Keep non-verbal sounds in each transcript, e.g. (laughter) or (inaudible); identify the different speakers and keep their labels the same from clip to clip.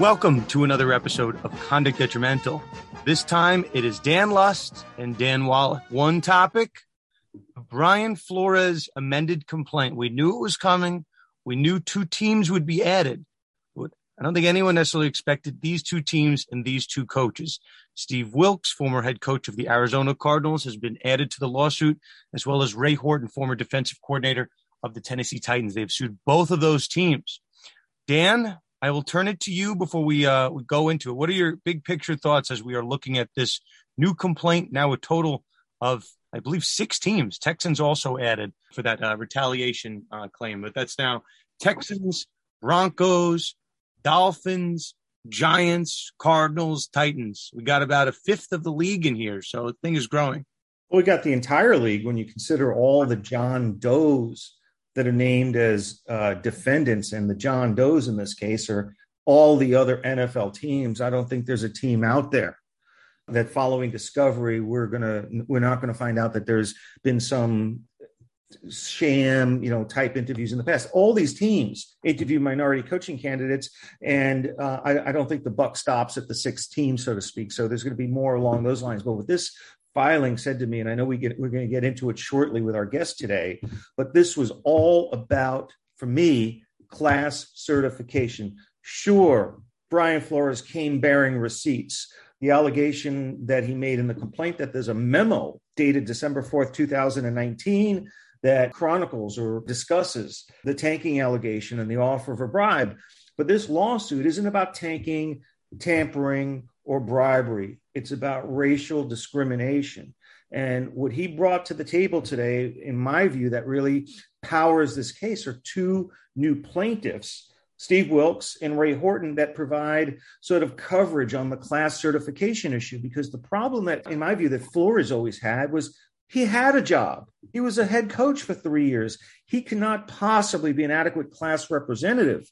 Speaker 1: Welcome to another episode of Conduct Detrimental. This time it is Dan Lust and Dan Wallach. One topic Brian Flores amended complaint. We knew it was coming. We knew two teams would be added. I don't think anyone necessarily expected these two teams and these two coaches. Steve Wilks, former head coach of the Arizona Cardinals, has been added to the lawsuit, as well as Ray Horton, former defensive coordinator of the Tennessee Titans. They've sued both of those teams. Dan, I will turn it to you before we, uh, we go into it. What are your big picture thoughts as we are looking at this new complaint? Now a total of, I believe, six teams. Texans also added for that uh, retaliation uh, claim, but that's now Texans, Broncos, Dolphins, Giants, Cardinals, Titans. We got about a fifth of the league in here, so the thing is growing.
Speaker 2: We got the entire league when you consider all the John Does that are named as uh, defendants, and the John Does in this case are all the other NFL teams. I don't think there's a team out there that following discovery we're gonna we're not gonna find out that there's been some sham you know type interviews in the past. All these teams interview minority coaching candidates and uh, I, I, don't think the buck stops at the six teams so to speak. So there's going to be more along those lines. But with this filing said to me, and I know we get we're going to get into it shortly with our guest today, but this was all about, for me, class certification. Sure, Brian Flores came bearing receipts. The allegation that he made in the complaint that there's a memo dated December 4th, 2019, that chronicles or discusses the tanking allegation and the offer of a bribe. But this lawsuit isn't about tanking, tampering, or bribery. It's about racial discrimination. And what he brought to the table today, in my view, that really powers this case are two new plaintiffs, Steve Wilks and Ray Horton, that provide sort of coverage on the class certification issue. Because the problem that, in my view, that Flores always had was he had a job. He was a head coach for three years. He cannot possibly be an adequate class representative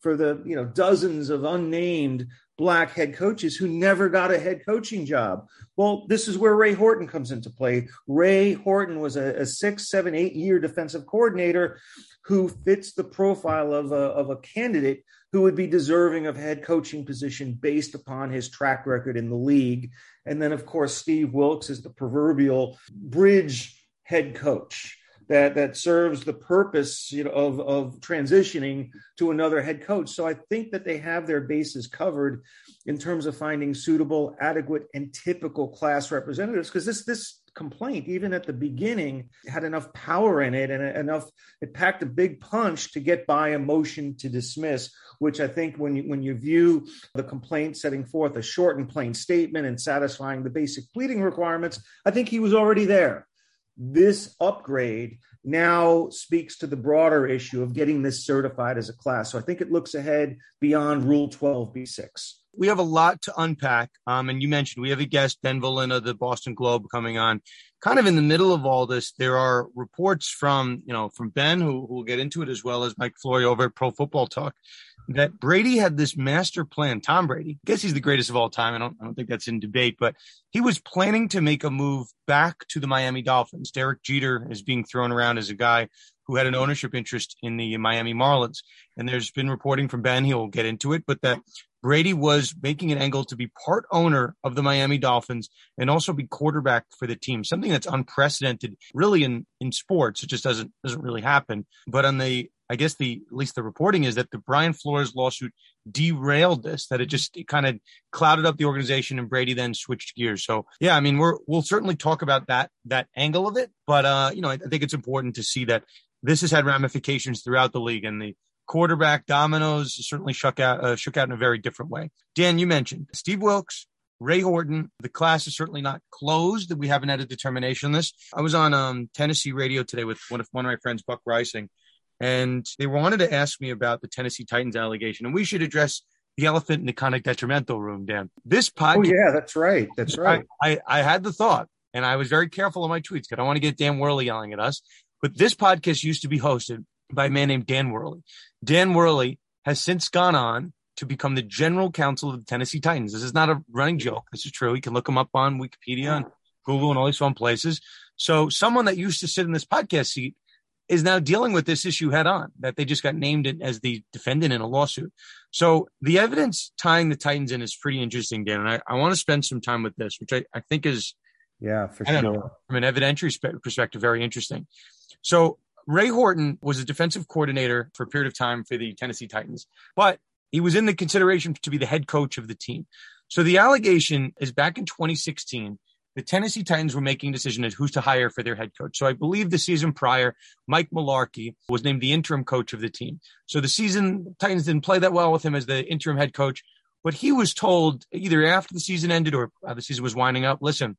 Speaker 2: for the you know dozens of unnamed black head coaches who never got a head coaching job. Well, this is where Ray Horton comes into play. Ray Horton was a, a six, seven, eight year defensive coordinator who fits the profile of a, of a candidate who would be deserving of head coaching position based upon his track record in the league. And then, of course, Steve Wilks is the proverbial bridge head coach that that serves the purpose you know, of of transitioning to another head coach. So I think that they have their bases covered in terms of finding suitable, adequate, and typical class representatives. Because this this complaint, even at the beginning, had enough power in it and enough it packed a big punch to get by a motion to dismiss. Which I think when you when you view the complaint setting forth a short and plain statement and satisfying the basic pleading requirements, I think he was already there this upgrade now speaks to the broader issue of getting this certified as a class. So I think it looks ahead beyond Rule 12b6.
Speaker 1: We have a lot to unpack. Um, and you mentioned we have a guest, Ben Volin of the Boston Globe, coming on. Kind of in the middle of all this, there are reports from, you know, from Ben, who, who will get into it, as well as Mike Florio over at Pro Football Talk, that Brady had this master plan. Tom Brady, I guess he's the greatest of all time. I don't, I don't think that's in debate, but he was planning to make a move back to the Miami Dolphins. Derek Jeter is being thrown around as a guy who had an ownership interest in the Miami Marlins. And there's been reporting from Ben, he'll get into it, but that Brady was making an angle to be part owner of the Miami Dolphins and also be quarterback for the team. Something that's unprecedented really in, in sports. It just doesn't, doesn't really happen. But on the I guess the at least the reporting is that the Brian Flores lawsuit derailed this, that it just kind of clouded up the organization and Brady then switched gears. So yeah, I mean we're we'll certainly talk about that that angle of it, but uh, you know, I, I think it's important to see that this has had ramifications throughout the league and the quarterback dominoes certainly shook out uh, shook out in a very different way. Dan, you mentioned Steve Wilks, Ray Horton. The class is certainly not closed. That we haven't had a determination on this. I was on um, Tennessee radio today with one of one of my friends, Buck Rising, and they wanted to ask me about the Tennessee Titans allegation. And we should address the elephant in the kind of detrimental room, Dan. This podcast.
Speaker 2: Oh, yeah, that's right. That's right.
Speaker 1: I, I, I had the thought, and I was very careful in my tweets because I don't want to get Dan Werly yelling at us. But this podcast used to be hosted by a man named Dan Werly. Dan Werly has since gone on to become the general counsel of the Tennessee Titans. This is not a running joke. This is true. You can look him up on Wikipedia and Google and all these fun places. So someone that used to sit in this podcast seat is now dealing with this issue head on that they just got named as the defendant in a lawsuit. So the evidence tying the Titans in is pretty interesting, Dan. And I, I want to spend some time with this, which I, I think is,
Speaker 2: yeah, for sure. Know,
Speaker 1: from an evidentiary perspective, very interesting. So Ray Horton was a defensive coordinator for a period of time for the Tennessee Titans, but he was in the consideration to be the head coach of the team. So the allegation is back in 2016 the Tennessee Titans were making a decision as who's to hire for their head coach. So I believe the season prior, Mike Mularkey was named the interim coach of the team. So the season Titans didn't play that well with him as the interim head coach, but he was told either after the season ended or uh, the season was winding up, listen,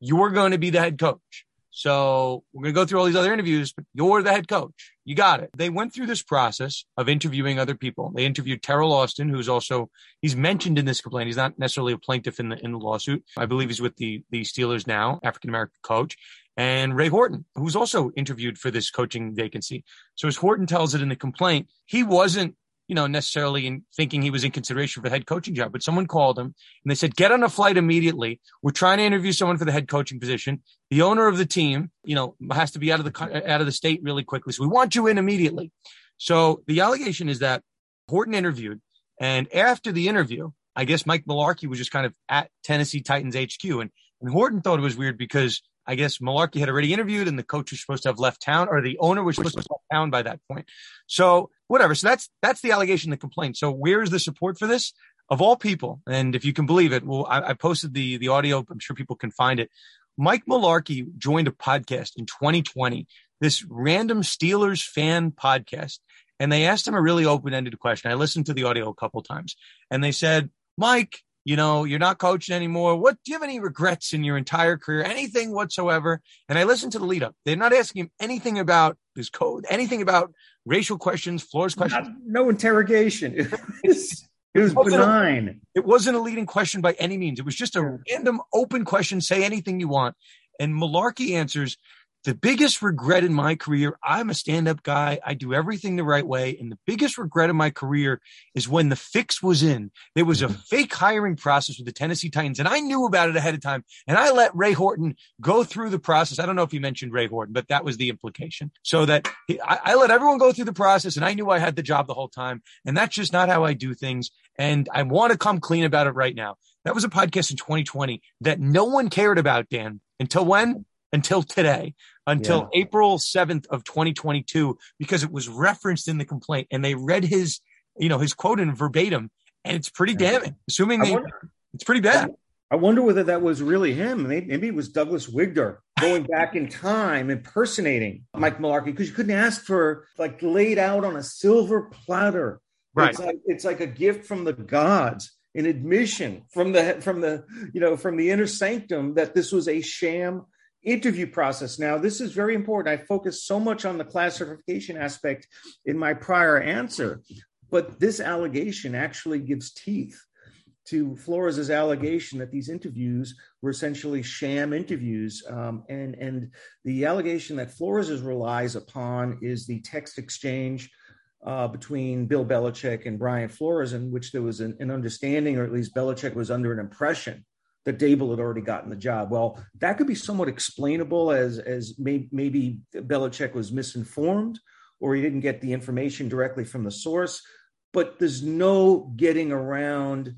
Speaker 1: you're going to be the head coach. So we're going to go through all these other interviews, but you're the head coach. You got it. They went through this process of interviewing other people. They interviewed Teryl Austin, who's also he's mentioned in this complaint. He's not necessarily a plaintiff in the in the lawsuit. I believe he's with the the Steelers now, African American coach, and Ray Horton, who's also interviewed for this coaching vacancy. So as Horton tells it in the complaint, he wasn't you know, necessarily in thinking he was in consideration for the head coaching job, but someone called him and they said, get on a flight immediately. We're trying to interview someone for the head coaching position. The owner of the team, you know, has to be out of the, out of the state really quickly. So we want you in immediately. So the allegation is that Horton interviewed and after the interview, I guess Mike Mularkey was just kind of at Tennessee Titans HQ and, and Horton thought it was weird because I guess Mularkey had already interviewed and the coach was supposed to have left town or the owner was supposed to have left town by that point. So whatever. So that's, that's the allegation, the complaint. So where is the support for this? Of all people, and if you can believe it, well, I, I posted the, the audio. I'm sure people can find it. Mike Mularkey joined a podcast in 2020, this random Steelers fan podcast. And they asked him a really open ended question. I listened to the audio a couple times and they said, Mike, you know, you're not coaching anymore. What do you have any regrets in your entire career? Anything whatsoever? And I listened to the lead up. They're not asking him anything about his code, anything about racial questions, Flores questions. Not,
Speaker 2: no interrogation. it (laughs) was benign.
Speaker 1: A, it wasn't a leading question by any means. It was just a random open question. Say anything you want. And Mularkey answers, the biggest regret in my career, I'm a stand up guy. I do everything the right way. And the biggest regret of my career is when the fix was in. There was a mm-hmm. fake hiring process with the Tennessee Titans, and I knew about it ahead of time. And I let Ray Horton go through the process. I don't know if you mentioned Ray Horton, but that was the implication. So that he, I, I let everyone go through the process, and I knew I had the job the whole time. And that's just not how I do things. And I want to come clean about it right now. That was a podcast in 2020 that no one cared about, Dan, until when? Until today, until yeah. April 7th of 2022, because it was referenced in the complaint and they read his, you know, his quote in verbatim. And it's pretty damning, assuming they, wonder, it's pretty bad.
Speaker 2: I wonder whether that was really him. Maybe it was Douglas Wigdor going (laughs) back in time, impersonating Mike Mularkey, because you couldn't ask for like laid out on a silver platter.
Speaker 1: Right.
Speaker 2: It's like, it's like a gift from the gods an admission from the from the you know from the inner sanctum that this was a sham interview process. Now, this is very important. I focused so much on the class certification aspect in my prior answer, but this allegation actually gives teeth to Flores' allegation that these interviews were essentially sham interviews. Um, and, and the allegation that Flores relies upon is the text exchange uh, between Bill Belichick and Brian Flores, in which there was an, an understanding, or at least Belichick was under an impression that Daboll had already gotten the job. Well, that could be somewhat explainable as as may, maybe Belichick was misinformed or he didn't get the information directly from the source. But there's no getting around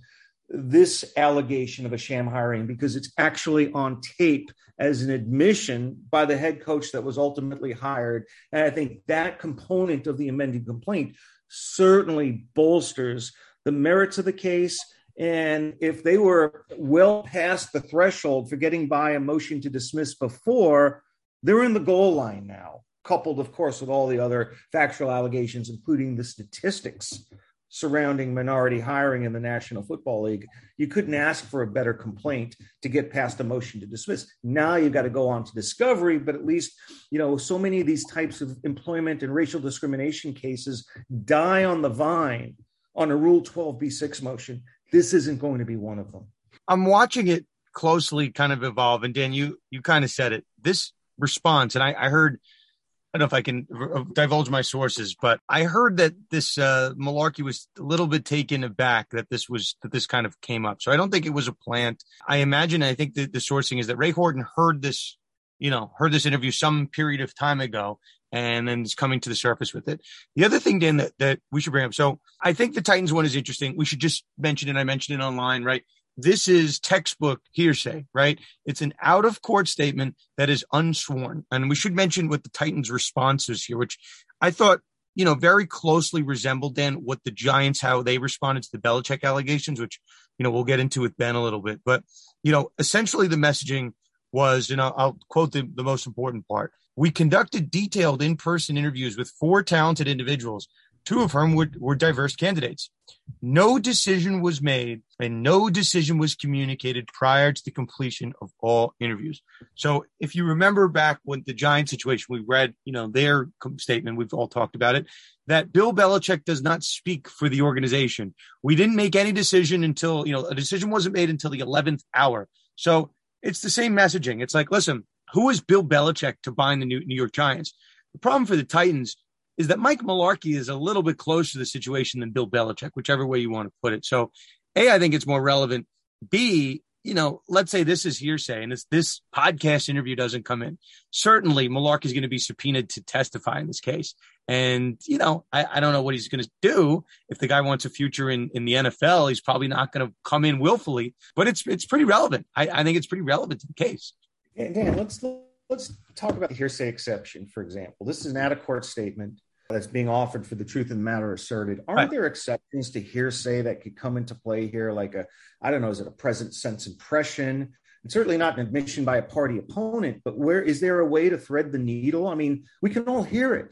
Speaker 2: this allegation of a sham hiring because it's actually on tape as an admission by the head coach that was ultimately hired. And I think that component of the amended complaint certainly bolsters the merits of the case and if they were well past the threshold for getting by a motion to dismiss before, they're in the goal line now, coupled, of course, with all the other factual allegations, including the statistics surrounding minority hiring in the National Football League. You couldn't ask for a better complaint to get past a motion to dismiss. Now you've got to go on to discovery, but at least, you know, so many of these types of employment and racial discrimination cases die on the vine on a Rule 12b6 motion this isn't going to be one of them.
Speaker 1: I'm watching it closely kind of evolve. And Dan, you you kind of said it. This response, and I, I heard I don't know if I can divulge my sources, but I heard that this uh, Mularkey was a little bit taken aback that this was that this kind of came up. So I don't think it was a plant. I imagine. I think that the sourcing is that Ray Horton heard this, you know, heard this interview some period of time ago, and then it's coming to the surface with it. The other thing, Dan, that, that we should bring up. So I think the Titans one is interesting. We should just mention it. I mentioned it online, right? This is textbook hearsay, right? It's an out of court statement that is unsworn. And we should mention what the Titans responses here, which I thought, you know, very closely resembled then what the Giants, how they responded to the Belichick allegations, which, you know, we'll get into with Ben a little bit. But, you know, essentially the messaging was, you know, I'll quote the, the most important part. We conducted detailed in person interviews with four talented individuals, two of whom were, were diverse candidates. No decision was made and no decision was communicated prior to the completion of all interviews. So if you remember back when the Giant situation, we read, you know, their statement, we've all talked about it, that Bill Belichick does not speak for the organization. We didn't make any decision until, you know, a decision wasn't made until the 11th hour. So it's the same messaging. It's like, listen, who is Bill Belichick to bind the New, York Giants? The problem for the Titans is that Mike Mularkey is a little bit closer to the situation than Bill Belichick, whichever way you want to put it. So, A, I think it's more relevant. B, you know, let's say this is hearsay and this, this podcast interview doesn't come in. Certainly, Mularkey is going to be subpoenaed to testify in this case. And, you know, I, I don't know what he's going to do. If the guy wants a future in, in the NFL, he's probably not going to come in willfully, but it's, it's pretty relevant. I, I think it's pretty relevant to the case.
Speaker 2: Dan, let's, let's talk about the hearsay exception, for example. This is an out of court statement that's being offered for the truth of the matter asserted. Aren't right. there exceptions to hearsay that could come into play here? Like a, I don't know, is it a present sense impression? It's certainly not an admission by a party opponent, but where is there a way to thread the needle? I mean, we can all hear it.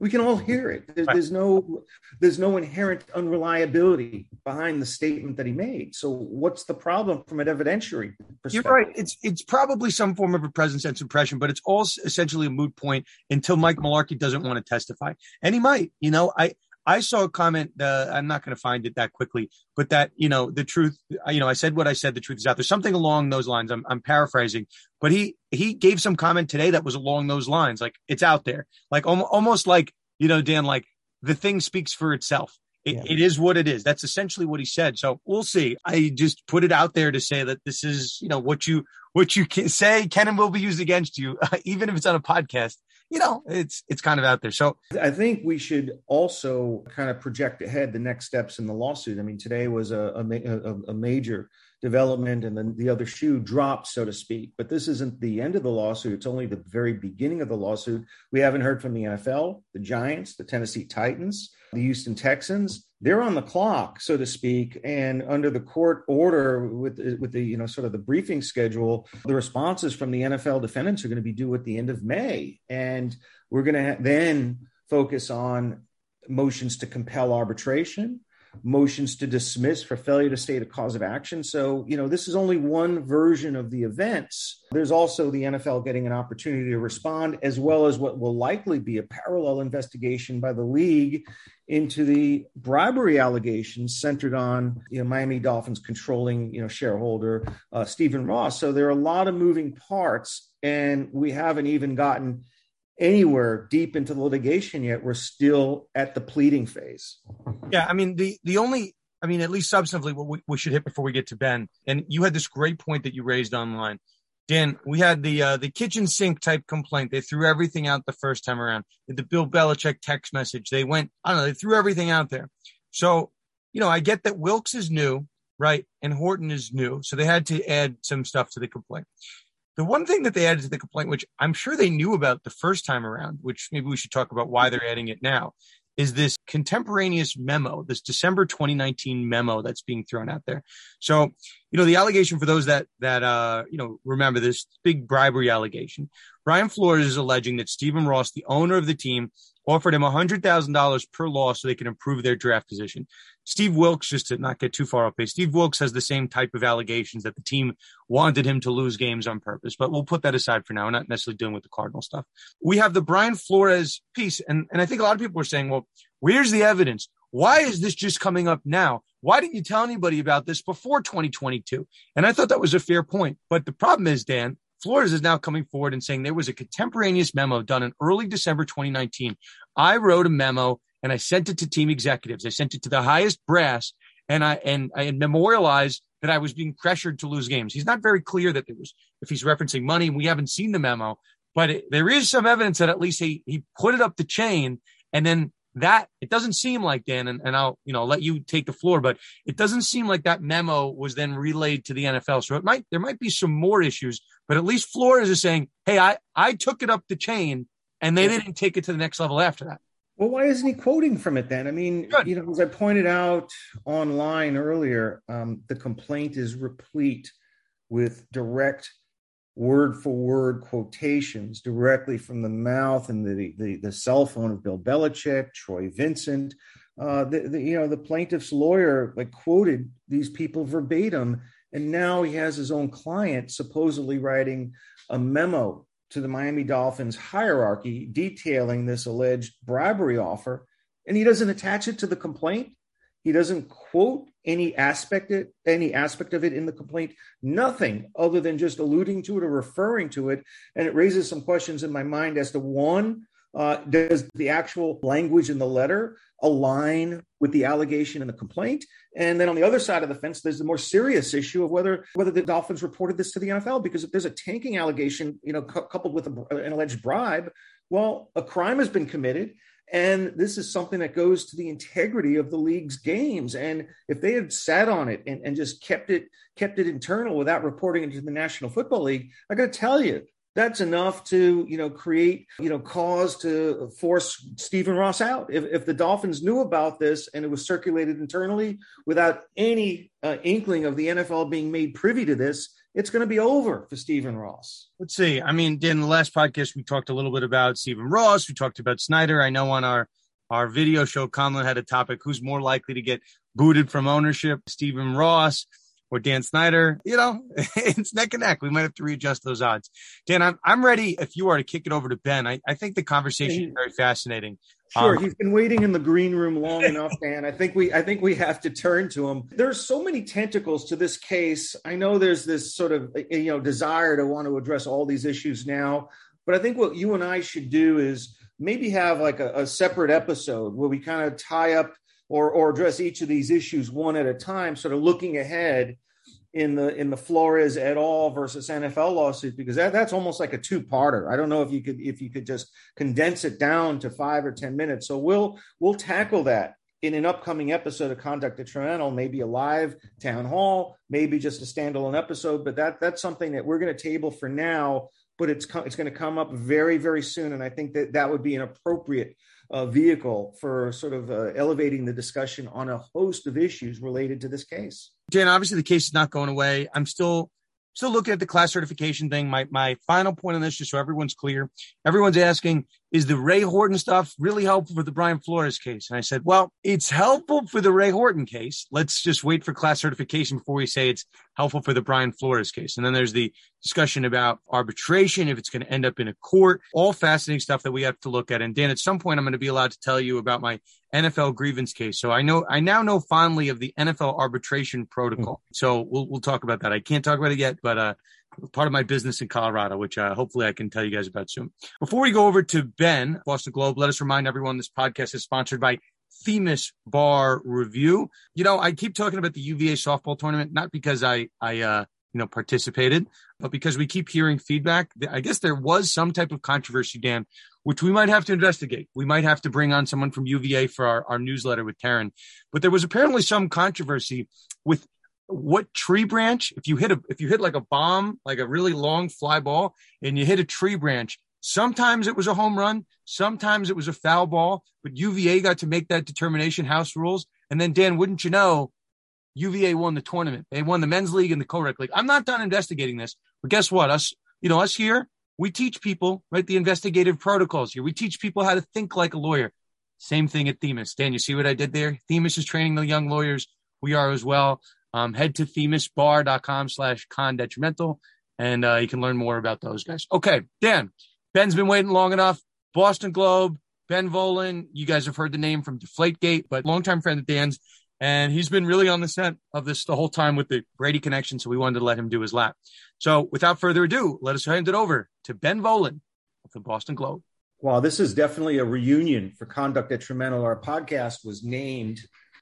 Speaker 2: We can all hear it. There's, there's no there's no inherent unreliability behind the statement that he made. So what's the problem from an evidentiary perspective?
Speaker 1: You're right. It's it's probably some form of a present sense impression, but it's all essentially a moot point until Mike Mularkey doesn't want to testify, and he might. You know, I I saw a comment. Uh, I'm not going to find it that quickly, but that you know the truth. You know, I said what I said. The truth is out there. Something along those lines. I'm, I'm paraphrasing, but he he gave some comment today that was along those lines. Like it's out there. Like al- almost like you know, Dan. Like the thing speaks for itself. It, yeah. it is what it is. That's essentially what he said. So we'll see. I just put it out there to say that this is, you know, what you what you can say can and will be used against you, uh, (laughs) even if it's on a podcast you know, it's it's kind of out there. So
Speaker 2: I think we should also kind of project ahead the next steps in the lawsuit. I mean, today was a a, a, a major development, and then the other shoe dropped, so to speak. But this isn't the end of the lawsuit; it's only the very beginning of the lawsuit. We haven't heard from the NFL, the Giants, the Tennessee Titans, the Houston Texans they're on the clock, so to speak, and under the court order with with the you know sort of the briefing schedule, the responses from the NFL defendants are going to be due at the end of May, and we're going to ha- then focus on motions to compel arbitration, motions to dismiss for failure to state a cause of action. So, you know, this is only one version of the events. There's also the NFL getting an opportunity to respond, as well as what will likely be a parallel investigation by the league into the bribery allegations centered on, you know, Miami Dolphins controlling, you know, shareholder uh, Stephen Ross. So there are a lot of moving parts, and we haven't even gotten anywhere deep into the litigation yet. We're still at the pleading phase.
Speaker 1: Yeah, I mean the the only I mean at least substantively what we, we should hit before we get to Ben. And you had this great point that you raised online. Dan, we had the uh, the kitchen sink type complaint. They threw everything out the first time around. The Bill Belichick text message. They went, I don't know, they threw everything out there. So, you know, I get that Wilks is new, right? And Horton is new. So they had to add some stuff to the complaint. The one thing that they added to the complaint, which I'm sure they knew about the first time around, which maybe we should talk about why they're adding it now, is this contemporaneous memo, this December 2019 memo that's being thrown out there. So, you know, the allegation for those that that uh, you know remember this big bribery allegation, Brian Flores is alleging that Stephen Ross, the owner of the team, offered him $100,000 per loss so they could improve their draft position. Steve Wilks, just to not get too far off base, Steve Wilks has the same type of allegations that the team wanted him to lose games on purpose, but we'll put that aside for now. We're not necessarily dealing with the Cardinal stuff. We have the Brian Flores piece, and, and I think a lot of people are saying, well, where's the evidence? Why is this just coming up now? Why didn't you tell anybody about this before 2022? And I thought that was a fair point. But the problem is, Dan, Flores is now coming forward and saying there was a contemporaneous memo done in early December 2019. I wrote a memo and I sent it to team executives. I sent it to the highest brass and I and I memorialized that I was being pressured to lose games. He's not very clear that there was if he's referencing money. We haven't seen the memo, but it, there is some evidence that at least he he put it up the chain, and then that it doesn't seem like Dan, and, and I'll you know let you take the floor, but it doesn't seem like that memo was then relayed to the NFL. So it might there might be some more issues, but at least Flores is saying, "Hey, I I took it up the chain, and they didn't take it to the next level after that."
Speaker 2: Well, why isn't he quoting from it then? I mean, Good. you know, as I pointed out online earlier, um, the complaint is replete with direct word for word quotations directly from the mouth and the, the, the cell phone of Bill Belichick, Troy Vincent. Uh, the, the, you know, the plaintiff's lawyer like quoted these people verbatim, and now he has his own client supposedly writing a memo to the Miami Dolphins hierarchy detailing this alleged bribery offer, and he doesn't attach it to the complaint. He doesn't quote any aspect it, any aspect of it in the complaint. Nothing other than just alluding to it or referring to it, and it raises some questions in my mind as to one: uh, does the actual language in the letter align with the allegation in the complaint? And then on the other side of the fence, there's the more serious issue of whether whether the Dolphins reported this to the NFL because if there's a tanking allegation, you know, cu- coupled with a, an alleged bribe, well, a crime has been committed and this is something that goes to the integrity of the league's games. And if they had sat on it and, and just kept it kept it internal without reporting it to the National Football League, I got to tell you, that's enough to you know create you know cause to force Stephen Ross out. If, if the Dolphins knew about this and it was circulated internally without any uh, inkling of the NFL being made privy to this, it's going to be over for Stephen Ross.
Speaker 1: Let's see. I mean, in the last podcast, we talked a little bit about Stephen Ross. We talked about Snyder. I know on our our video show, Conlon had a topic: who's more likely to get booted from ownership, Stephen Ross or Dan Snyder? You know, (laughs) it's neck and neck. We might have to readjust those odds. Dan, I'm I'm ready. If you are to kick it over to Ben, I, I think the conversation is very fascinating.
Speaker 2: Sure, um, he's been waiting in the green room long (laughs) enough, Dan. I think we I think we have to turn to him. There's so many tentacles to this case. I know there's this sort of you know desire to want to address all these issues now, but I think what you and I should do is maybe have like a, a separate episode where we kind of tie up or or address each of these issues one at a time, sort of looking ahead in the in the Flores et al. versus NFL lawsuit because that, that's almost like a two parter. I don't know if you could if you could just condense it down to five or ten minutes. So we'll we'll tackle that in an upcoming episode of Conduct Detrimental, maybe a live town hall, maybe just a standalone episode. But that that's something that we're going to table for now. But it's it's going to come up very very soon, and I think that that would be an appropriate uh, vehicle for sort of uh, elevating the discussion on a host of issues related to this case.
Speaker 1: Dan, obviously the case is not going away. I'm still still looking at the class certification thing. My my final point on this, just so everyone's clear, everyone's asking, is the Ray Horton stuff really helpful for the Brian Flores case? And I said, well, it's helpful for the Ray Horton case. Let's just wait for class certification before we say it's helpful for the Brian Flores case. And then there's the discussion about arbitration, if it's going to end up in a court, all fascinating stuff that we have to look at. And Dan, at some point, I'm going to be allowed to tell you about my NFL grievance case. So I know, I now know fondly of the NFL arbitration protocol. Mm-hmm. So we'll, we'll talk about that. I can't talk about it yet, but, uh, part of my business in Colorado, which uh, hopefully I can tell you guys about soon. Before we go over to Ben, Boston Globe, let us remind everyone this podcast is sponsored by Themis Bar Review. You know, I keep talking about the UVA softball tournament, not because I, I, uh, you know, participated, but because we keep hearing feedback. I guess there was some type of controversy, Dan, which we might have to investigate. We might have to bring on someone from UVA for our, our newsletter with Taryn. But there was apparently some controversy with what tree branch if you hit a if you hit like a bomb like a really long fly ball and you hit a tree branch sometimes it was a home run sometimes it was a foul ball but uva got to make that determination house rules. And then dan wouldn't you know uva won the tournament. They won the men's league and the co-rec league. I'm not done investigating this but guess what? Us you know us here we teach people right the investigative protocols here. We teach people how to think like a lawyer. Same thing at themis. Dan you see what i did there? Themis is training the young lawyers. We are as well um, head to themisbar.com slash con detrimental and uh, you can learn more about those guys. Okay, Dan, Ben's been waiting long enough. Boston Globe, Ben Volin, you guys have heard the name from Deflategate, but longtime friend of Dan's, and he's been really on the scent of this the whole time with the Brady connection, so we wanted to let him do his lap. So without further ado, let us hand it over to Ben Volin of the Boston Globe.
Speaker 2: Wow, this is definitely a reunion for Conduct Detrimental. Our podcast was named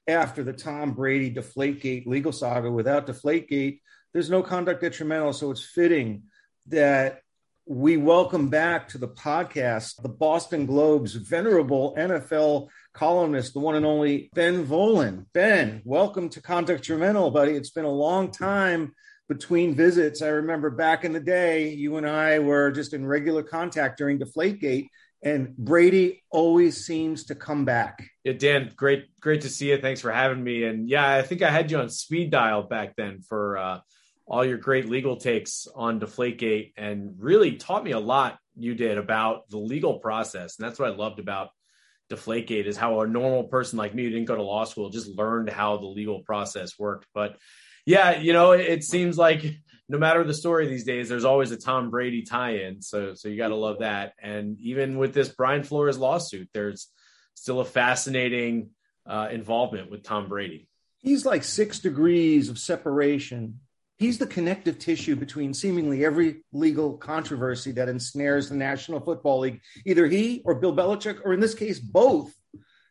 Speaker 2: after the Tom Brady Deflategate legal saga. Without Deflategate, there's no conduct detrimental. So it's fitting that we welcome back to the podcast the Boston Globe's venerable NFL columnist, the one and only Ben Volin. Ben, welcome to Conduct Detrimental, buddy. It's been a long time between visits. I remember back in the day, you and I were just in regular contact during Deflategate, and Brady always seems to come back.
Speaker 3: Yeah, Dan, great, great to see you. Thanks for having me. And yeah, I think I had you on speed dial back then for uh, all your great legal takes on Deflategate and really taught me a lot you did about the legal process. And that's what I loved about Deflategate is how a normal person like me who didn't go to law school just learned how the legal process worked. But yeah, you know, it, it seems like no matter the story these days, there's always a Tom Brady tie-in. So so you got to love that. And even with this Brian Flores lawsuit, there's still a fascinating uh, involvement with Tom Brady.
Speaker 2: He's like six degrees of separation he's the connective tissue between seemingly every legal controversy that ensnares the National Football League. Either he or Bill Belichick, or in this case, both,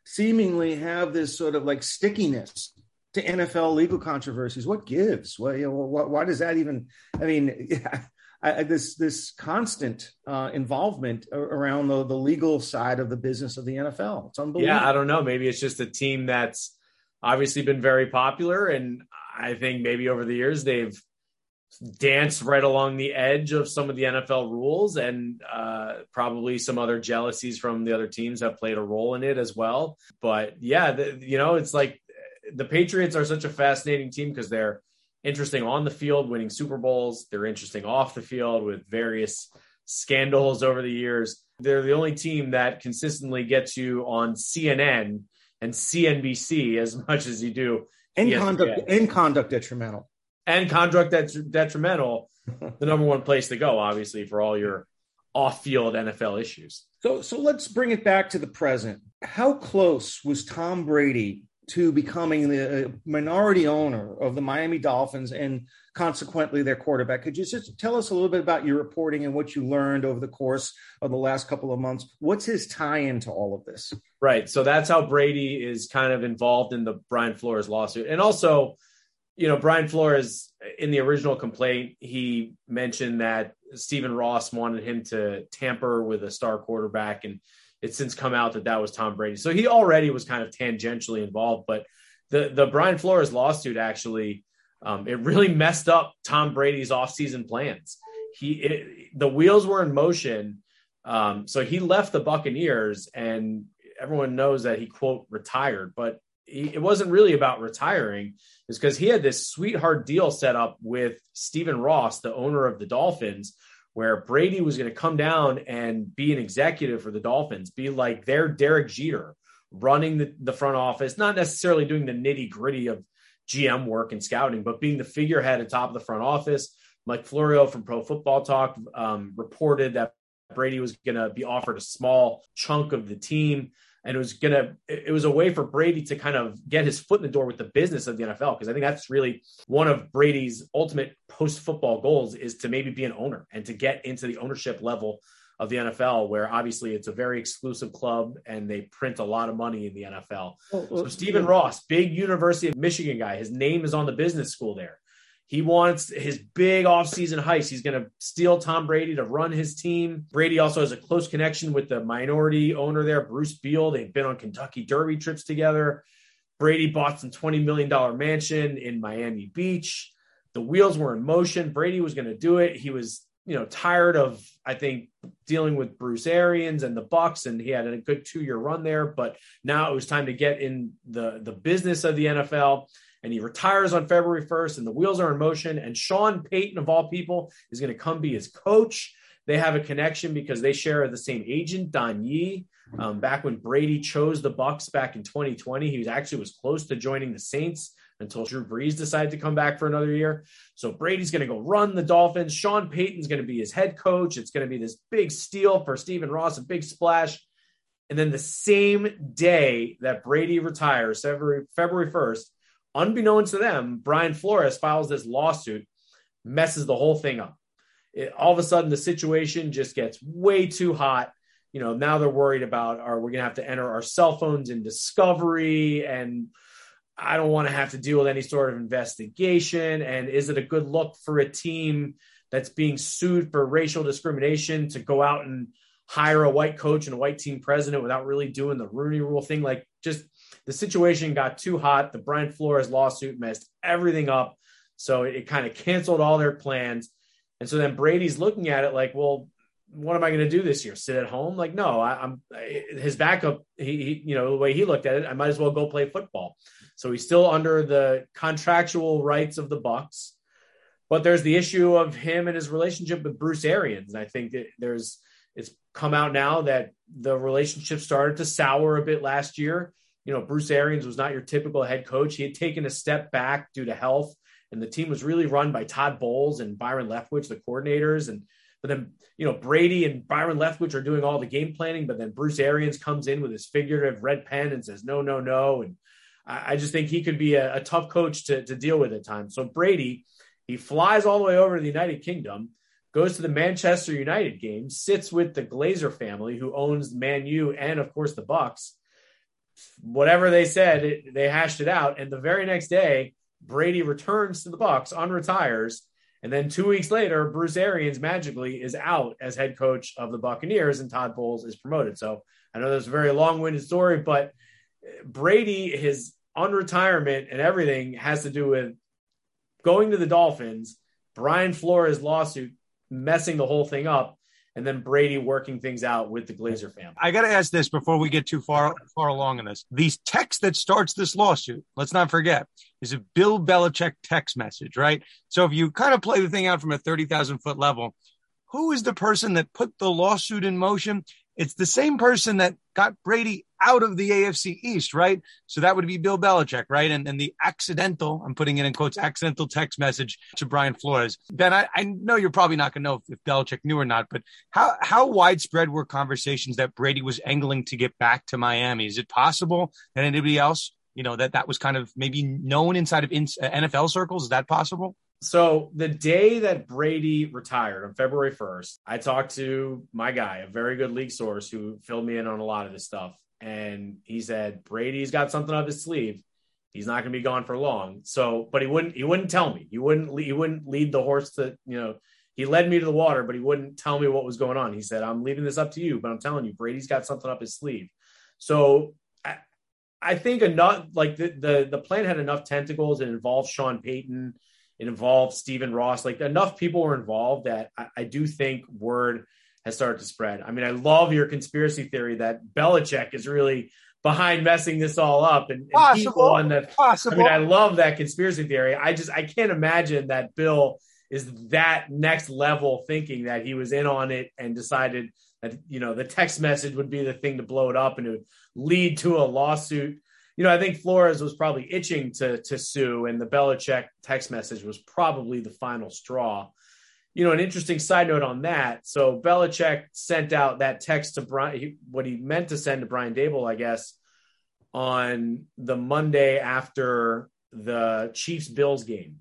Speaker 2: seemingly have this sort of like stickiness to NFL legal controversies. What gives? Well, you know, why, why does that even? I mean, (laughs) yeah, I, this this constant uh, involvement around the, the legal side of the business of the NFL. It's unbelievable.
Speaker 3: Yeah, I don't know. Maybe it's just a team that's obviously been very popular, and I think maybe over the years they've danced right along the edge of some of the NFL rules, and uh, probably some other jealousies from the other teams have played a role in it as well. But yeah, the, you know, it's like the Patriots are such a fascinating team because they're interesting on the field, winning Super Bowls. They're interesting off the field with various scandals over the years. They're the only team that consistently gets you on CNN and CNBC as (laughs) much as you do
Speaker 2: and conduct and conduct detrimental
Speaker 3: and conduct that's detrimental the number one place to go obviously for all your off-field NFL issues.
Speaker 2: So so let's bring it back to the present. How close was Tom Brady to becoming the uh, minority owner of the Miami Dolphins and consequently their quarterback. Could you just tell us a little bit about your reporting and what you learned over the course of the last couple of months? What's his tie into all of this?
Speaker 3: Right. So that's how Brady is kind of involved in the Brian Flores lawsuit. And also, you know, Brian Flores in the original complaint, he mentioned that Stephen Ross wanted him to tamper with a star quarterback and it's since come out that that was Tom Brady. So he already was kind of tangentially involved, but the the Brian Flores lawsuit actually um, it really messed up Tom Brady's offseason plans. He it, the wheels were in motion, um, so he left the Buccaneers, and everyone knows that he quote retired, but he, it wasn't really about retiring. It's because he had this sweetheart deal set up with Stephen Ross, the owner of the Dolphins, where Brady was going to come down and be an executive for the Dolphins, be like their Derek Jeter, running the, the front office, not necessarily doing the nitty gritty of GM work and scouting, but being the figurehead at top of the front office. Mike Florio from Pro Football Talk um, reported that Brady was going to be offered a small chunk of the team and it was gonna it was a way for Brady to kind of get his foot in the door with the business of the NFL because I think that's really one of Brady's ultimate post football goals is to maybe be an owner and to get into the ownership level of the NFL, where obviously it's a very exclusive club and they print a lot of money in the NFL. so Stephen Ross, big University of Michigan guy, his name is on the business school there. He wants his big offseason heist. He's going to steal Tom Brady to run his team. Brady also has a close connection with the minority owner there, Bruce Beal. They've been on Kentucky Derby trips together. Brady bought some $20 million mansion in Miami Beach. The wheels were in motion. Brady was going to do it. He was, you know, tired of, I think, dealing with Bruce Arians and the Bucs, and he had a good two-year run there. But now it was time to get in the the business of the NFL and he retires on February 1st, and the wheels are in motion. And Sean Payton, of all people, is going to come be his coach. They have a connection because they share the same agent, Don Yee. Um, back when Brady chose the Bucs back in 2020, he was actually was close to joining the Saints until Drew Brees decided to come back for another year. So Brady's going to go run the Dolphins. Sean Payton's going to be his head coach. It's going to be this big steal for Stephen Ross, a big splash. And then the same day that Brady retires, February, February 1st, unbeknownst to them, Brian Flores files this lawsuit, messes the whole thing up. It, all of a sudden, the situation just gets way too hot. You know, now they're worried about are we going to have to enter our cell phones in discovery? And I don't want to have to deal with any sort of investigation. And is it a good look for a team that's being sued for racial discrimination to go out and hire a white coach and a white team president without really doing the Rooney rule thing. Like just the situation got too hot. The Brian Flores lawsuit messed everything up. So it, kind of canceled all their plans. And so then Brady's looking at it like, well, what am I going to do this year? Sit at home? Like, no, I, am his backup. He, he, you know, the way he looked at it, I might as well go play football. So he's still under the contractual rights of the Bucs, but there's the issue of him and his relationship with Bruce Arians. I think that there's it's come out now that the relationship started to sour a bit last year. You know, Bruce Arians was not your typical head coach. He had taken a step back due to health, and the team was really run by Todd Bowles and Byron Leftwich, the coordinators. And but then, you know, Brady and Byron Leftwich are doing all the game planning, but then Bruce Arians comes in with his figurative red pen and says, no, no, no. And I, I just think he could be a, a tough coach to, to deal with at times. So Brady, he flies all the way over to the United Kingdom goes to the Manchester United game, sits with the Glazer family who owns Man U and of course the Bucs. Whatever they said, it, they hashed it out, and the very next day, Brady returns to the Bucs, unretires, and then two weeks later, Bruce Arians magically is out as head coach of the Buccaneers, and Todd Bowles is promoted. So I know that's a very long-winded story, but Brady, his unretirement and everything has to do with going to the Dolphins. Brian Flores' lawsuit messing the whole thing up and then Brady working things out with the Glazer family.
Speaker 1: I got to ask this before we get too far far along in this. These text that starts this lawsuit, let's not forget, is a Bill Belichick text message, right? So if you kind of play the thing out from a 30,000 foot level, who is the person that put the lawsuit in motion? It's the same person that got Brady out of the AFC East, right? So that would be Bill Belichick, right? And, and the accidental, I'm putting it in quotes, accidental text message to Brian Flores. Ben, I, I know you're probably not going to know if, if Belichick knew or not, but how, how widespread were conversations that Brady was angling to get back to Miami? Is it possible that anybody else, you know, that that was kind of maybe known inside of NFL uh, circles? Is that possible?
Speaker 3: So the day that Brady retired on February 1st, I talked to my guy, a very good league source who filled me in on a lot of this stuff. And he said, Brady's got something up his sleeve. He's not going to be gone for long. So, but he wouldn't, he wouldn't tell me. He wouldn't, he wouldn't lead the horse to, you know, he led me to the water, but he wouldn't tell me what was going on. He said, I'm leaving this up to you, but I'm telling you, Brady's got something up his sleeve. So I, I think enough, like the, the, the plan had enough tentacles. It involved Sean Payton it involved Stephen Ross. Like enough people were involved that I, I, do think word has started to spread. I mean, I love your conspiracy theory that Belichick is really behind messing this all up and, and
Speaker 1: people on
Speaker 3: the possible. I mean, I love that conspiracy theory. I just I can't imagine that Bill is that next level thinking that he was in on it and decided that you know the text message would be the thing to blow it up and it would lead to a lawsuit you know, I think Flores was probably itching to to sue, and the Belichick text message was probably the final straw. You know, an interesting side note on that. So Belichick sent out that text to Brian, he, what he meant to send to Brian Daboll, I guess, on the Monday after the Chiefs Bills game.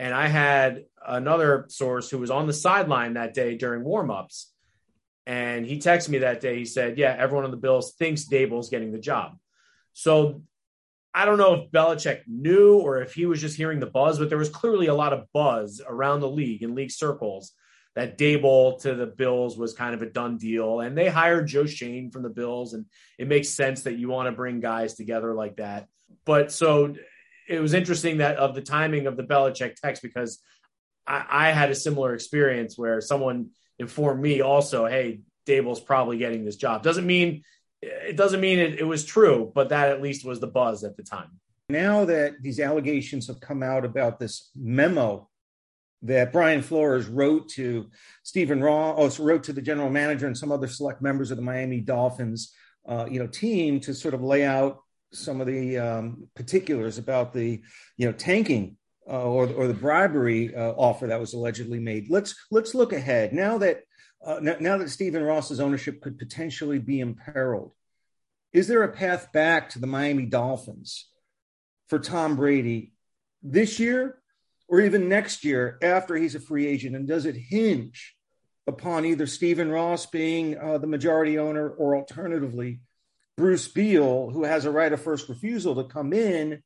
Speaker 3: And I had another source who was on the sideline that day during warmups. And he texted me that day. He said, Yeah, everyone on the Bills thinks Daboll's getting the job. So I don't know if Belichick knew or if he was just hearing the buzz, but there was clearly a lot of buzz around the league in league circles that Daboll to the Bills was kind of a done deal. And they hired Joe Schoen from the Bills, and it makes sense that you want to bring guys together like that. But so it was interesting that of the timing of the Belichick text because I, I had a similar experience where someone informed me also, hey, Daboll's probably getting this job. Doesn't mean it doesn't mean it, it was true, but that at least was the buzz at the time.
Speaker 2: Now that these allegations have come out about this memo that Brian Flores wrote to Stephen Ross, oh, wrote to the general manager and some other select members of the Miami Dolphins, uh, you know, team to sort of lay out some of the um, particulars about the, you know, tanking uh, or or the bribery uh, offer that was allegedly made. Let's let's look ahead now that uh, now, now, that Stephen Ross's ownership could potentially be imperiled, is there a path back to the Miami Dolphins for Tom Brady this year or even next year after he's a free agent? And does it hinge upon either Stephen Ross being uh, the majority owner or alternatively Bruce Beal, who has a right of first refusal to come in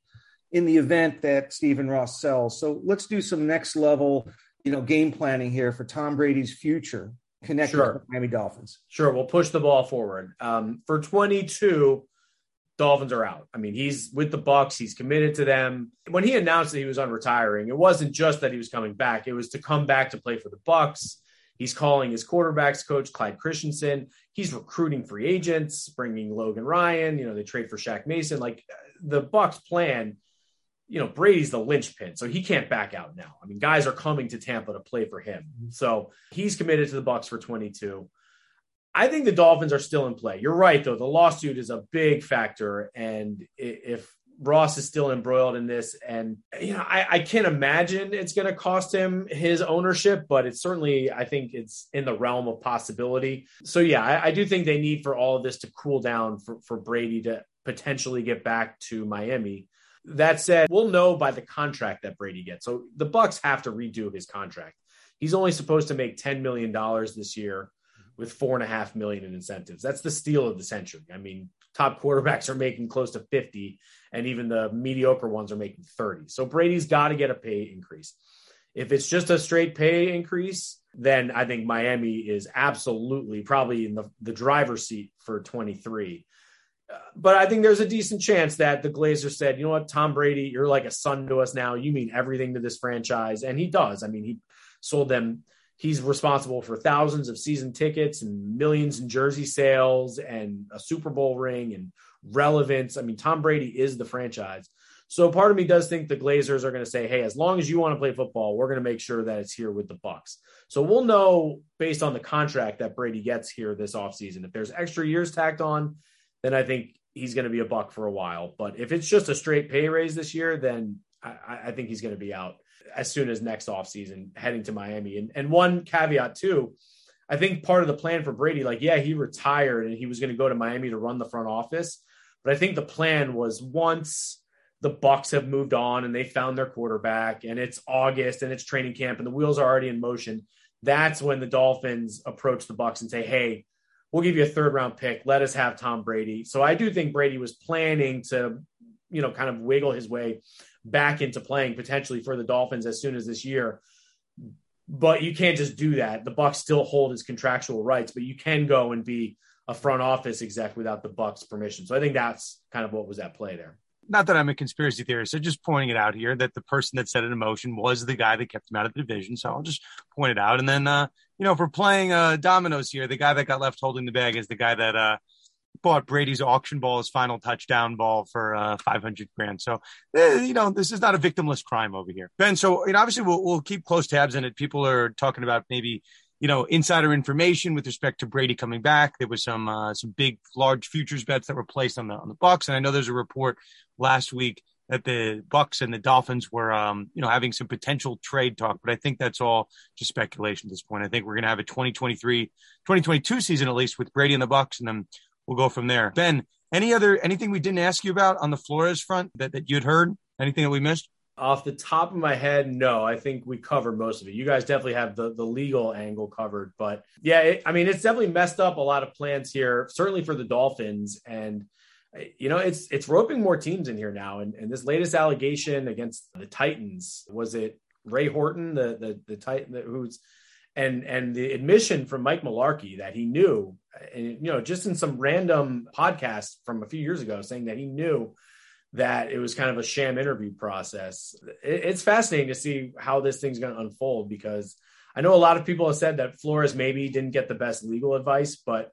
Speaker 2: in the event that Stephen Ross sells? So let's do some next level you know, game planning here for Tom Brady's future connected sure. the Miami Dolphins?
Speaker 3: Sure, we'll push the ball forward. Um, for 22, Dolphins are out. I mean, he's with the Bucs. He's committed to them. When he announced that he was unretiring, it wasn't just that he was coming back. It was to come back to play for the Bucs. He's calling his quarterbacks coach Clyde Christensen. He's recruiting free agents, bringing Logan Ryan. You know, they trade for Shaq Mason. Like the Bucs' plan you know, Brady's the linchpin, so he can't back out now. I mean, guys are coming to Tampa to play for him. Mm-hmm. So he's committed to the Bucs for 22. I think the Dolphins are still in play. You're right, though. The lawsuit is a big factor. And if Ross is still embroiled in this, and you know, I, I can't imagine it's going to cost him his ownership, but it's certainly, I think it's in the realm of possibility. So yeah, I, I do think they need for all of this to cool down for, for Brady to potentially get back to Miami. That said, we'll know by the contract that Brady gets. So the Bucs have to redo his contract. He's only supposed to make $10 million this year with four and a half million in incentives. That's the steal of the century. I mean, top quarterbacks are making close to 50, and even the mediocre ones are making 30. So Brady's got to get a pay increase. If it's just a straight pay increase, then I think Miami is absolutely probably in the, the driver's seat for 23 but I think there's a decent chance that the Glazers said, you know what, Tom Brady, you're like a son to us now. You mean everything to this franchise. And he does. I mean, he sold them. He's responsible for thousands of season tickets and millions in jersey sales and a Super Bowl ring and relevance. I mean, Tom Brady is the franchise. So part of me does think the Glazers are going to say, "Hey, as long as you want to play football, we're going to make sure that it's here with the Bucs." So we'll know based on the contract that Brady gets here this offseason. If there's extra years tacked on, then I think he's going to be a buck for a while. But if it's just a straight pay raise this year, then I, I think he's going to be out as soon as next offseason heading to Miami. And, and one caveat too, I think part of the plan for Brady, like, yeah, he retired and he was going to go to Miami to run the front office. But I think the plan was once the Bucs have moved on and they found their quarterback and it's August and it's training camp and the wheels are already in motion. That's when the Dolphins approach the Bucs and say, "Hey, we'll give you a third round pick. Let us have Tom Brady. So I do think Brady was planning to, you know, kind of wiggle his way back into playing potentially for the Dolphins as soon as this year. But you can't just do that. The Bucs still hold his contractual rights, but you can go and be a front office exec without the Bucs' permission. So I think that's kind of what was at play there
Speaker 1: not that I'm a conspiracy theorist, so just pointing it out here that the person that set it in motion was the guy that kept him out of the division. So I'll just point it out. And then, uh, you know, we're playing uh, dominoes here, the guy that got left holding the bag is the guy that uh, bought Brady's auction ball, his final touchdown ball for uh, 500 grand. So, eh, you know, this is not a victimless crime over here. Ben, so, you know, obviously we'll, we'll keep close tabs on it. People are talking about maybe you know, insider information with respect to Brady coming back. There was some uh, some big, large futures bets that were placed on the on the Bucs, and I know there's a report last week that the Bucs and the Dolphins were, um, you know, having some potential trade talk, but I think that's all just speculation at this point. I think we're going to have a 2023, 2022 season at least with Brady and the Bucs, and then we'll go from there. Ben, any other anything we didn't ask you about on the Flores front that, that you'd heard? Anything that we missed?
Speaker 3: Off the top of my head, no. I think we covered most of it. You guys definitely have the the legal angle covered, but yeah, it, I mean, it's definitely messed up a lot of plans here. Certainly for the Dolphins, and you know, it's it's roping more teams in here now. And, and this latest allegation against the Titans was it Ray Horton, the the the Titan who's and and the admission from Mike Mularkey that he knew, and you know, just in some random podcast from a few years ago, saying that he knew that it was kind of a sham interview process. it's fascinating to see how this thing's going to unfold because I know a lot of people have said that Flores maybe didn't get the best legal advice, but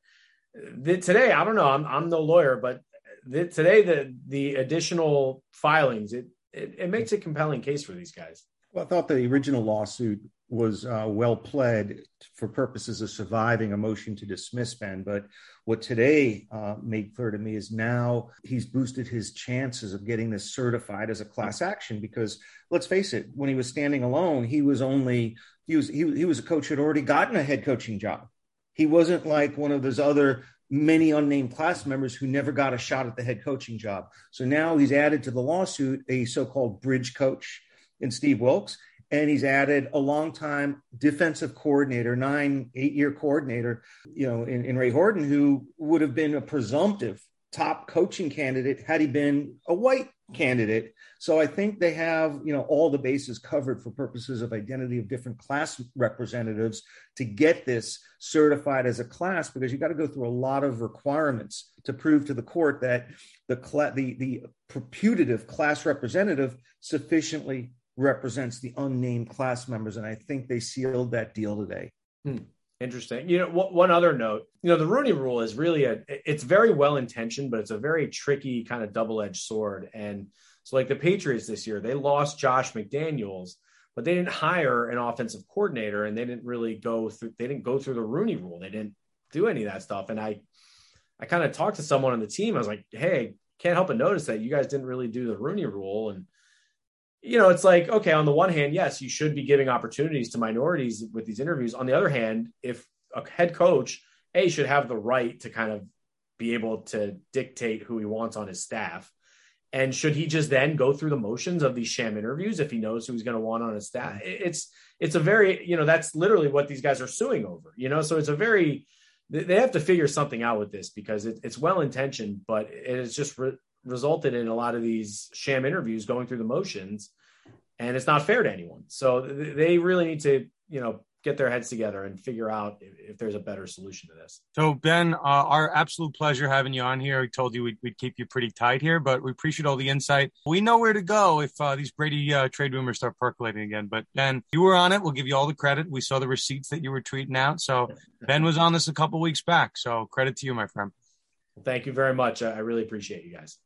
Speaker 3: uh, today I don't know. I'm I'm no lawyer, but today the the additional filings it, it, it makes a compelling case for these guys.
Speaker 2: Well, I thought the original lawsuit was uh, well pled for purposes of surviving a motion to dismiss Ben. But what today uh, made clear to me is now he's boosted his chances of getting this certified as a class action because let's face it, when he was standing alone, he was only he was he, he was a coach who had already gotten a head coaching job. He wasn't like one of those other many unnamed class members who never got a shot at the head coaching job. So now he's added to the lawsuit a so-called bridge coach in Steve Wilks and he's added a long-time defensive coordinator, nine, eight-year coordinator, you know, in, in Ray Horton, who would have been a presumptive top coaching candidate had he been a white candidate. So I think they have, you know, all the bases covered for purposes of identity of different class representatives to get this certified as a class because you got to go through a lot of requirements to prove to the court that the cl- the the putative class representative sufficiently represents the unnamed class members and I think they sealed that deal today.
Speaker 3: Hmm. Interesting. You know, one other note, you know, the Rooney rule is really a, it's very well intentioned, but it's a very tricky kind of double edged sword. And so, like the Patriots this year, they lost Josh McDaniels, but they didn't hire an offensive coordinator and they didn't really go through, they didn't go through the Rooney rule. They didn't do any of that stuff. And I, I kind of talked to someone on the team. I was like, hey, can't help but notice that you guys didn't really do the Rooney rule. And, you know, it's like, okay, on the one hand, yes, you should be giving opportunities to minorities with these interviews. On the other hand, if a head coach, A, should have the right to kind of be able to dictate who he wants on his staff. And should he just then go through the motions of these sham interviews if he knows who he's going to want on his staff? Mm-hmm. It's it's a very, you know, that's literally what these guys are suing over, you know. So it's a very they have to figure something out with this because it, it's well intentioned, but it's just re- resulted in a lot of these sham interviews going through the motions and it's not fair to anyone. So they really need to you know get their heads together and figure out if, if there's a better solution to this.
Speaker 1: So ben uh, our absolute pleasure having you on here. We told you we'd, we'd, keep you pretty tight here but we appreciate all the insight. We know where to go if uh, these brady uh, trade rumors start percolating again but ben you were on it. We'll give you all the credit. We saw the receipts that you were tweeting out so (laughs) ben was on this a couple weeks back so credit to you my friend.
Speaker 3: Thank you very much. I really appreciate you guys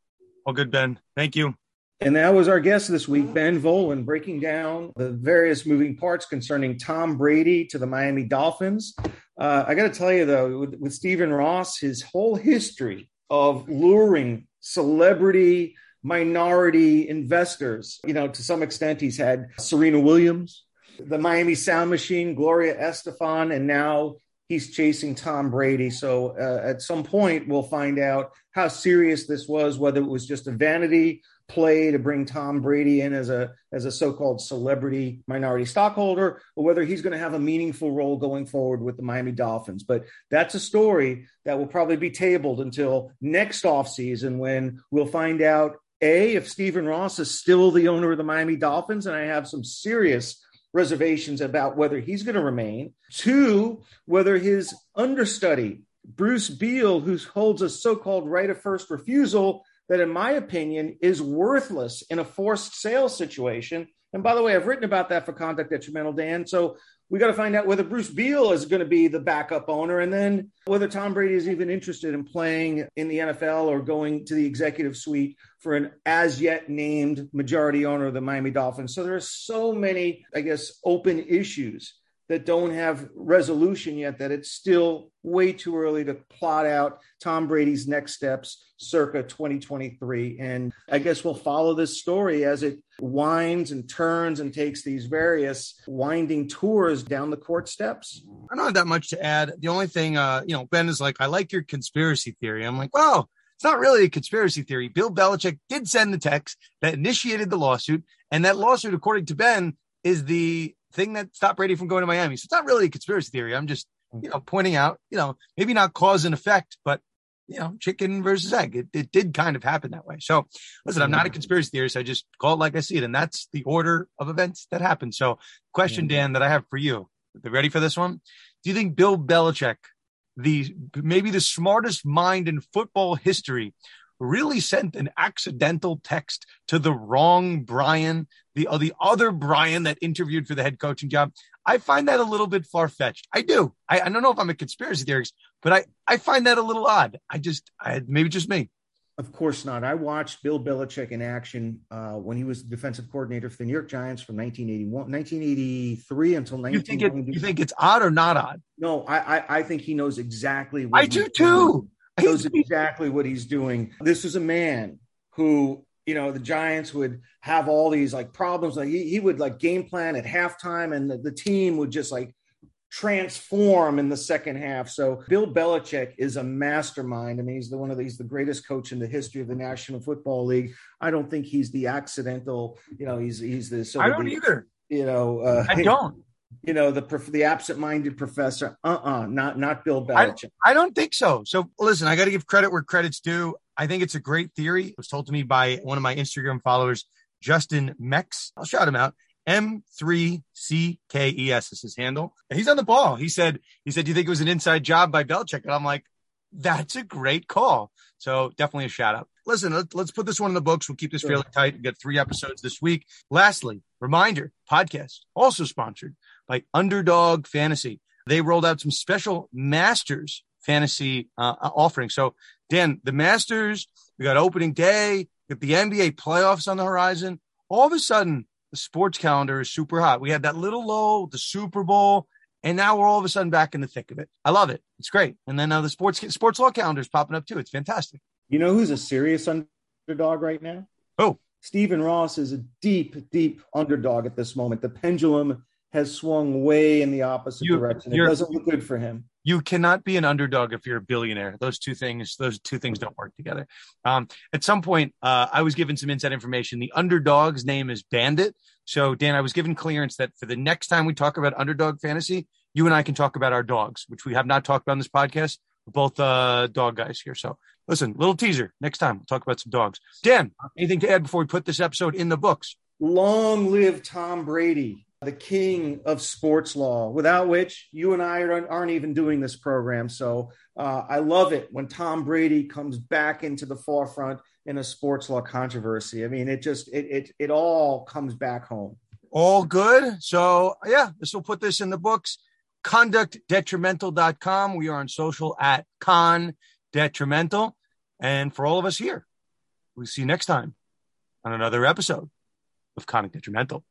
Speaker 1: all good, Ben. Thank you.
Speaker 2: And that was our guest this week, Ben Volin, breaking down the various moving parts concerning Tom Brady to the Miami Dolphins. Uh, I got to tell you, though, with, with Stephen Ross, his whole history of luring celebrity minority investors, you know, to some extent, he's had Serena Williams, the Miami Sound Machine, Gloria Estefan, and now he's chasing Tom Brady. So uh, at some point, we'll find out how serious this was, whether it was just a vanity play to bring Tom Brady in as a as a so-called celebrity minority stockholder, or whether he's going to have a meaningful role going forward with the Miami Dolphins. But that's a story that will probably be tabled until next offseason when we'll find out a if Stephen Ross is still the owner of the Miami Dolphins, and I have some serious reservations about whether he's going to remain. Two, whether his understudy, Bruce Beal, who holds a so called right of first refusal, that in my opinion is worthless in a forced sale situation. And by the way, I've written about that for Conduct Detrimental, Dan. So we got to find out whether Bruce Beal is going to be the backup owner and then whether Tom Brady is even interested in playing in the NFL or going to the executive suite for an as yet named majority owner of the Miami Dolphins. So there are so many, I guess, open issues that don't have resolution yet that it's still way too early to plot out Tom Brady's next steps circa 2023 and I guess we'll follow this story as it winds and turns and takes these various winding tours down the court steps.
Speaker 1: I don't have that much to add. The only thing uh you know Ben is like I like your conspiracy theory. I'm like, "Well, it's not really a conspiracy theory. Bill Belichick did send the text that initiated the lawsuit and that lawsuit according to Ben is the thing that stopped Brady from going to Miami. So it's not really a conspiracy theory. I'm just, you know, pointing out, you know, maybe not cause and effect, but you know, chicken versus egg. It, it did kind of happen that way. So listen, I'm not a conspiracy theorist. I just call it like I see it. And that's the order of events that happened. So question, Dan, that I have for you. Are you ready for this one? Do you think Bill Belichick, the maybe the smartest mind in football history, really sent an accidental text to the wrong Brian, the, uh, the other Brian that interviewed for the head coaching job. I find that a little bit far fetched. I do. I, I, don't know if I'm a conspiracy theorist, but I, I find that a little odd. I just, I, maybe just me.
Speaker 2: Of course not. I watched Bill Belichick in action uh, when he was defensive coordinator for the New York Giants from 1981, 1983 until 1990. You
Speaker 1: think, it, you think it's odd or not odd?
Speaker 2: No, I, I, I think he knows exactly.
Speaker 1: what I do too He
Speaker 2: knows exactly what he's doing. This is a man who, you know, the Giants would have all these like problems. Like he, he would like game plan at halftime, and the, the team would just like transform in the second half. So Bill Belichick is a mastermind. I mean, he's the one of these the greatest coach in the history of the National Football League. I don't think he's the accidental. You know, he's he's the.
Speaker 1: I don't the, either.
Speaker 2: You know, uh,
Speaker 1: I don't (laughs)
Speaker 2: you know the the absent-minded professor uh-uh not not bill belichick
Speaker 1: I, I don't think so so listen i got to give credit where credit's due I think it's a great theory. It was told to me by one of my Instagram followers, Justin Mex. I'll shout him out. M3CKES is his handle. And he's on the ball. He said, he said, do you think it was an inside job by Belichick? And I'm like, that's a great call. So definitely a shout out. Listen, let, us put this one in the books. We'll keep this fairly tight. We got three episodes this week. Lastly, reminder podcast also sponsored by Underdog Fantasy. They rolled out some special Masters fantasy uh, offerings. So Dan, the Masters, we got opening day, we got the NBA playoffs on the horizon. All of a sudden, the sports calendar is super hot. We had that little low, the Super Bowl, and now we're all of a sudden back in the thick of it. I love it. It's great. And then now the sports sports law calendar is popping up too. It's fantastic.
Speaker 2: You know who's a serious underdog right now?
Speaker 1: Oh,
Speaker 2: Stephen Ross is a deep, deep underdog at this moment. The pendulum has swung way in the opposite you, direction. It doesn't look good for him.
Speaker 1: You cannot be an underdog if you're a billionaire. Those two things, those two things don't work together. Um, at some point, uh, I was given some inside information. The underdog's name is Bandit. So, Dan, I was given clearance that for the next time we talk about underdog fantasy, you and I can talk about our dogs, which we have not talked about on this podcast. We're both uh, dog guys here. So, listen, little teaser. Next time, we'll talk about some dogs. Dan, anything to add before we put this episode in the books?
Speaker 2: Long live Tom Brady, the king of sports law, without which you and I aren't even doing this program. So, uh, I love it when Tom Brady comes back into the forefront in a sports law controversy. I mean, it just it it it all comes back home.
Speaker 1: All good. So yeah, this will put this in the books. Conductdetrimental.com. We are on social at con detrimental. And for all of us here, we see you next time on another episode of Conduct Detrimental.